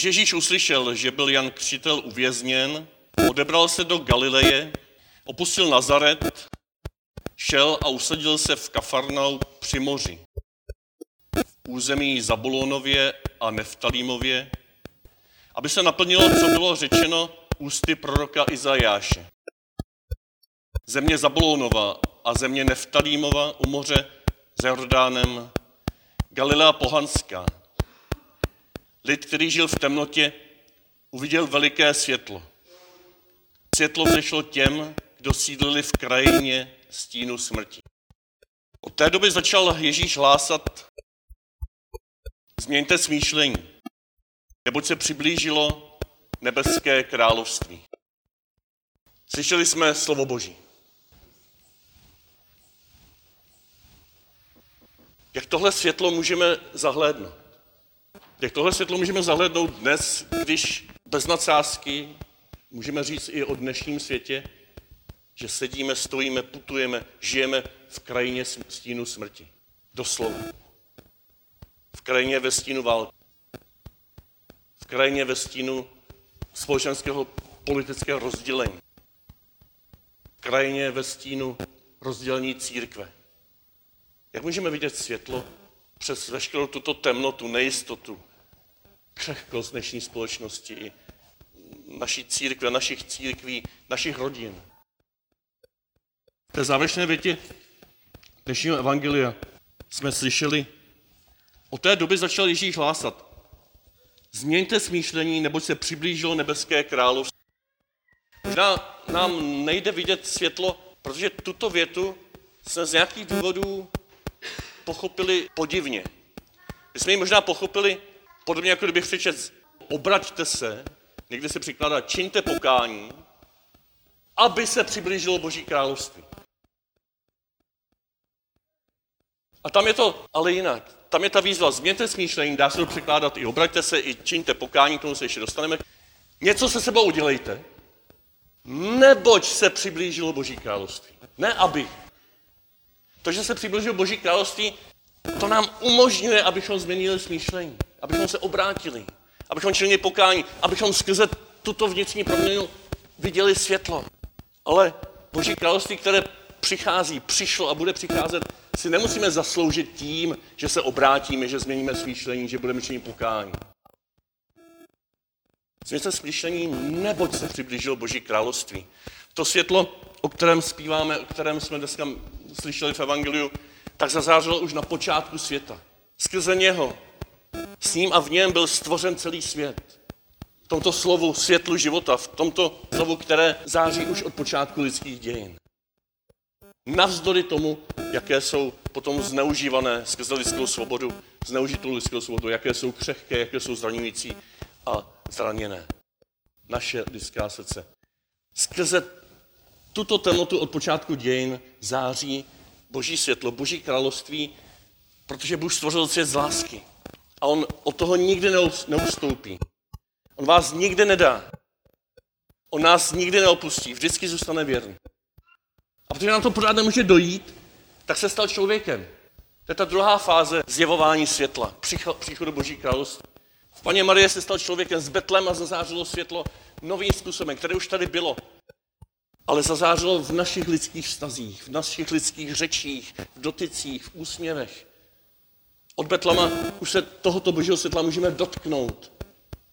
Když Ježíš uslyšel, že byl Jan Křtitel uvězněn, odebral se do Galileje, opustil Nazaret, šel a usadil se v Kafarnau při moři. V území Zabulonově a Neftalímově, aby se naplnilo, co bylo řečeno ústy proroka Izajáše. Země Zabulonova a země Neftalímova u moře s Jordánem, Galilea pohanská. Lid, který žil v temnotě, uviděl veliké světlo. Světlo vzešlo těm, kdo sídlili v krajině stínu smrti. Od té doby začal Ježíš hlásat, změňte smýšlení, neboť se přiblížilo nebeské království. Slyšeli jsme slovo Boží. Jak tohle světlo můžeme zahlédnout? Jak tohle světlo můžeme zahlédnout dnes, když bez nadsázky můžeme říct i o dnešním světě, že sedíme, stojíme, putujeme, žijeme v krajině stínu smrti. Doslova. V krajině ve stínu války. V krajině ve stínu společenského politického rozdělení. V krajině ve stínu rozdělení církve. Jak můžeme vidět světlo přes veškerou tuto temnotu, nejistotu, křehkost dnešní společnosti naší církve, našich církví, našich rodin. V té závěrečné větě dnešního evangelia jsme slyšeli, od té doby začal Ježíš hlásat. Změňte smýšlení, neboť se přiblížilo nebeské království. Možná nám nejde vidět světlo, protože tuto větu jsme z nějakých důvodů pochopili podivně. My jsme ji možná pochopili podobně, jako kdybych přečet, obraťte se, někde se přikládá, čiňte pokání, aby se přiblížilo Boží království. A tam je to ale jinak. Tam je ta výzva, změňte smýšlení, dá se to překládat i obraťte se, i čiňte pokání, k tomu se ještě dostaneme. Něco se sebou udělejte, neboť se přiblížilo Boží království. Ne aby. To, že se přiblížilo Boží království, to nám umožňuje, abychom změnili smýšlení, abychom se obrátili, abychom činili pokání, abychom skrze tuto vnitřní proměnu viděli světlo. Ale Boží království, které přichází, přišlo a bude přicházet, si nemusíme zasloužit tím, že se obrátíme, že změníme smýšlení, že budeme činit pokání. Změňte smýšlení, neboť se přiblížilo Boží království. To světlo, o kterém zpíváme, o kterém jsme dneska slyšeli v Evangeliu, tak zazářilo už na počátku světa. Skrze něho, s ním a v něm byl stvořen celý svět. V tomto slovu světlu života, v tomto slovu, které září už od počátku lidských dějin. Navzdory tomu, jaké jsou potom zneužívané skrze lidskou svobodu, zneužitou lidskou svobodu, jaké jsou křehké, jaké jsou zraňující a zraněné. Naše lidská srdce. Skrze tuto temnotu od počátku dějin září boží světlo, boží království, protože Bůh stvořil svět z lásky. A on od toho nikdy neustoupí. On vás nikdy nedá. On nás nikdy neopustí, vždycky zůstane věrný. A protože nám to pořád nemůže dojít, tak se stal člověkem. To je ta druhá fáze zjevování světla, příchodu Boží království. V paně Marie se stal člověkem z Betlem a zazářilo světlo novým způsobem, které už tady bylo ale zazářilo v našich lidských vztazích, v našich lidských řečích, v dotycích, v úsměvech. Od Betlama už se tohoto božího světla můžeme dotknout,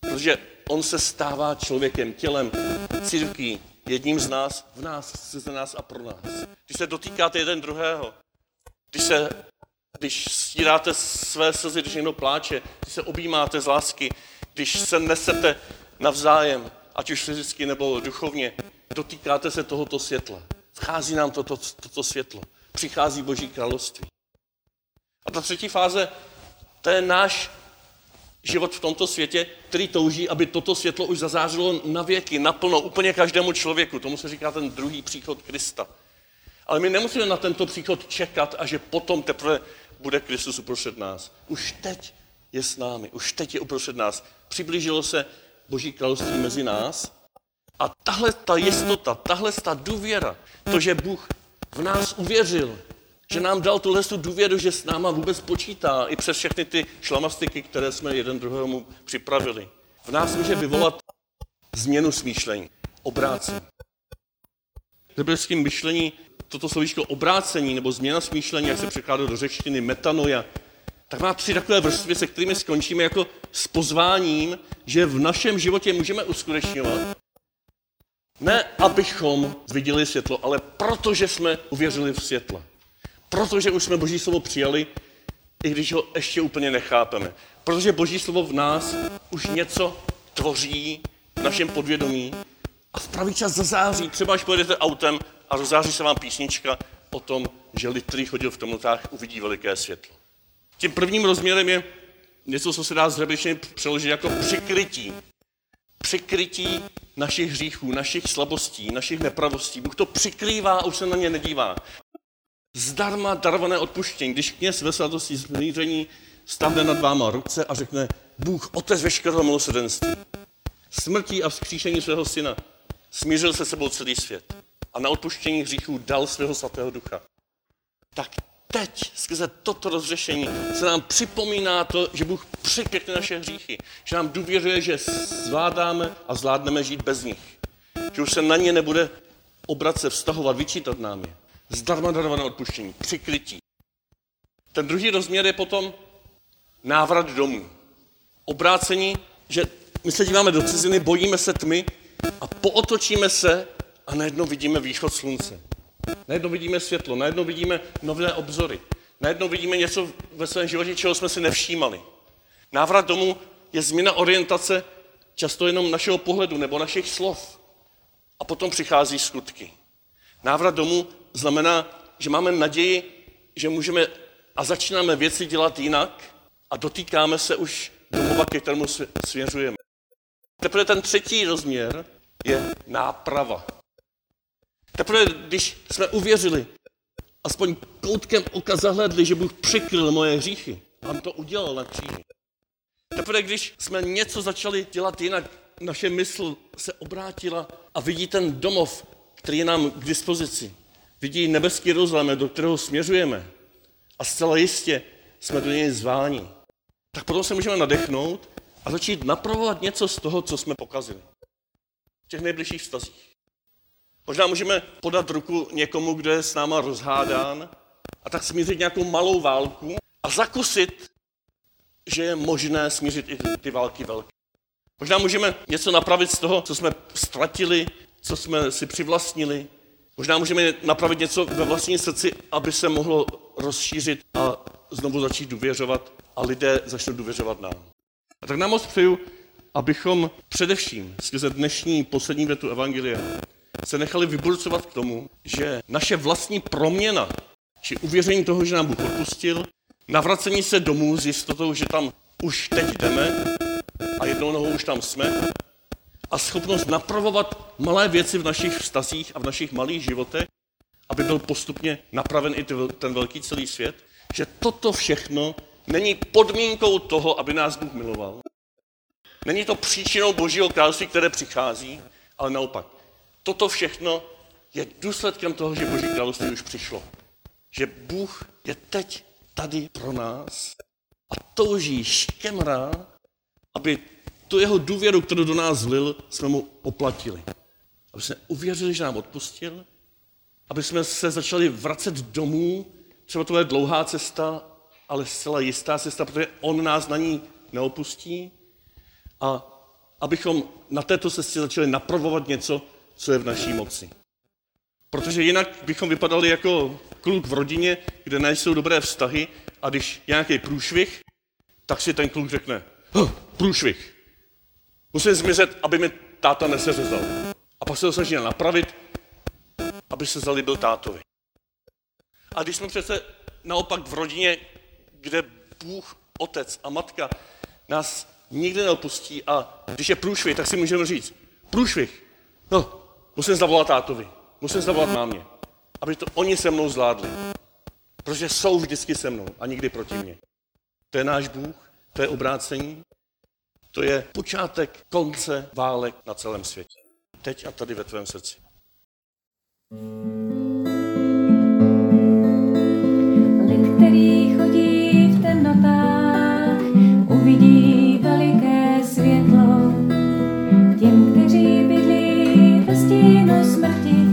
protože on se stává člověkem, tělem, církví, jedním z nás, v nás, ze nás a pro nás. Když se dotýkáte jeden druhého, když se když stíráte své slzy, když někdo pláče, když se objímáte z lásky, když se nesete navzájem, ať už fyzicky nebo duchovně, dotýkáte se tohoto světla. Vchází nám toto, toto světlo. Přichází Boží království. A ta třetí fáze, to je náš život v tomto světě, který touží, aby toto světlo už zazářilo na věky, naplno, úplně každému člověku. Tomu se říká ten druhý příchod Krista. Ale my nemusíme na tento příchod čekat a že potom teprve bude Kristus uprostřed nás. Už teď je s námi, už teď je uprostřed nás. Přiblížilo se Boží království mezi nás a tahle ta jistota, tahle ta důvěra, to, že Bůh v nás uvěřil, že nám dal tuhle tu důvěru, že s náma vůbec počítá i přes všechny ty šlamastiky, které jsme jeden druhému připravili. v nás může vyvolat změnu smýšlení, obrácení. Biblickém myšlení toto slovíčko obrácení nebo změna smýšlení, jak se překládá do řečtiny metanoja, tak má tři takové vrstvy, se kterými skončíme jako s pozváním, že v našem životě můžeme uskutečňovat. Ne, abychom viděli světlo, ale protože jsme uvěřili v světlo. Protože už jsme Boží slovo přijali, i když ho ještě úplně nechápeme. Protože Boží slovo v nás už něco tvoří v našem podvědomí a v pravý čas zazáří. Třeba až pojedete autem a rozáří se vám písnička o tom, že lid, který chodil v temnotách, uvidí veliké světlo. Tím prvním rozměrem je něco, co se dá z přeložit jako přikrytí. Přikrytí našich hříchů, našich slabostí, našich nepravostí. Bůh to přikrývá a už se na ně nedívá. Zdarma darované odpuštění. Když kněz ve svatosti zmíření stavne nad váma ruce a řekne Bůh, otec veškerého milosrdenství, smrtí a vzkříšení svého syna, smířil se sebou celý svět a na odpuštění hříchů dal svého svatého ducha. Tak teď, skrze toto rozřešení, se nám připomíná to, že Bůh překrytne naše hříchy, že nám důvěřuje, že zvládáme a zvládneme žít bez nich. Že už se na ně nebude obracet, vztahovat, vyčítat nám je. Zdarma darované odpuštění, přikrytí. Ten druhý rozměr je potom návrat domů. Obrácení, že my se díváme do ciziny, bojíme se tmy a pootočíme se a najednou vidíme východ slunce. Najednou vidíme světlo, najednou vidíme nové obzory. Najednou vidíme něco ve svém životě, čeho jsme si nevšímali. Návrat domů je změna orientace často jenom našeho pohledu nebo našich slov. A potom přichází skutky. Návrat domů znamená, že máme naději, že můžeme a začínáme věci dělat jinak a dotýkáme se už domova, ke kterému svěřujeme. Teprve ten třetí rozměr je náprava. Teprve když jsme uvěřili, aspoň koutkem oka zahledli, že Bůh přikryl moje hříchy, on to udělal na kříži. Teprve když jsme něco začali dělat jinak, naše mysl se obrátila a vidí ten domov, který je nám k dispozici. Vidí nebeský Jeruzalém, do kterého směřujeme. A zcela jistě jsme do něj zváni. Tak potom se můžeme nadechnout a začít napravovat něco z toho, co jsme pokazili. V těch nejbližších vztazích. Možná můžeme podat ruku někomu, kdo je s náma rozhádán a tak smířit nějakou malou válku a zakusit, že je možné smířit i ty války velké. Možná můžeme něco napravit z toho, co jsme ztratili, co jsme si přivlastnili. Možná můžeme napravit něco ve vlastním srdci, aby se mohlo rozšířit a znovu začít důvěřovat a lidé začnou důvěřovat nám. A tak nám moc přeju, abychom především skrze dnešní poslední větu Evangelia se nechali vyburcovat k tomu, že naše vlastní proměna, či uvěření toho, že nám Bůh odpustil, navracení se domů s jistotou, že tam už teď jdeme a jednou nohou už tam jsme, a schopnost napravovat malé věci v našich vztazích a v našich malých životech, aby byl postupně napraven i ten velký celý svět, že toto všechno není podmínkou toho, aby nás Bůh miloval. Není to příčinou Božího království, které přichází, ale naopak. Toto všechno je důsledkem toho, že Boží království už přišlo. Že Bůh je teď tady pro nás a touží, škemrá, aby tu jeho důvěru, kterou do nás zlil, jsme mu oplatili. Aby jsme uvěřili, že nám odpustil, aby jsme se začali vracet domů, třeba to je dlouhá cesta, ale zcela jistá cesta, protože on nás na ní neopustí a abychom na této cestě začali napravovat něco, co je v naší moci. Protože jinak bychom vypadali jako kluk v rodině, kde nejsou dobré vztahy a když je nějaký průšvih, tak si ten kluk řekne, průšvih, musím zmizet, aby mi táta neseřezal. A pak se to snaží napravit, aby se zalíbil tátovi. A když jsme přece naopak v rodině, kde Bůh, otec a matka nás nikdy neopustí a když je průšvih, tak si můžeme říct, průšvih, no, Musím zavolat tátovi, musím zavolat mámě, aby to oni se mnou zvládli. Protože jsou vždycky se mnou a nikdy proti mně. To je náš Bůh, to je obrácení, to je počátek konce válek na celém světě. Teď a tady ve tvém srdci. Lid, který chodí v temnotách, uvidí veliké světlo. Těm, kteří bydlí ve stínu smrti,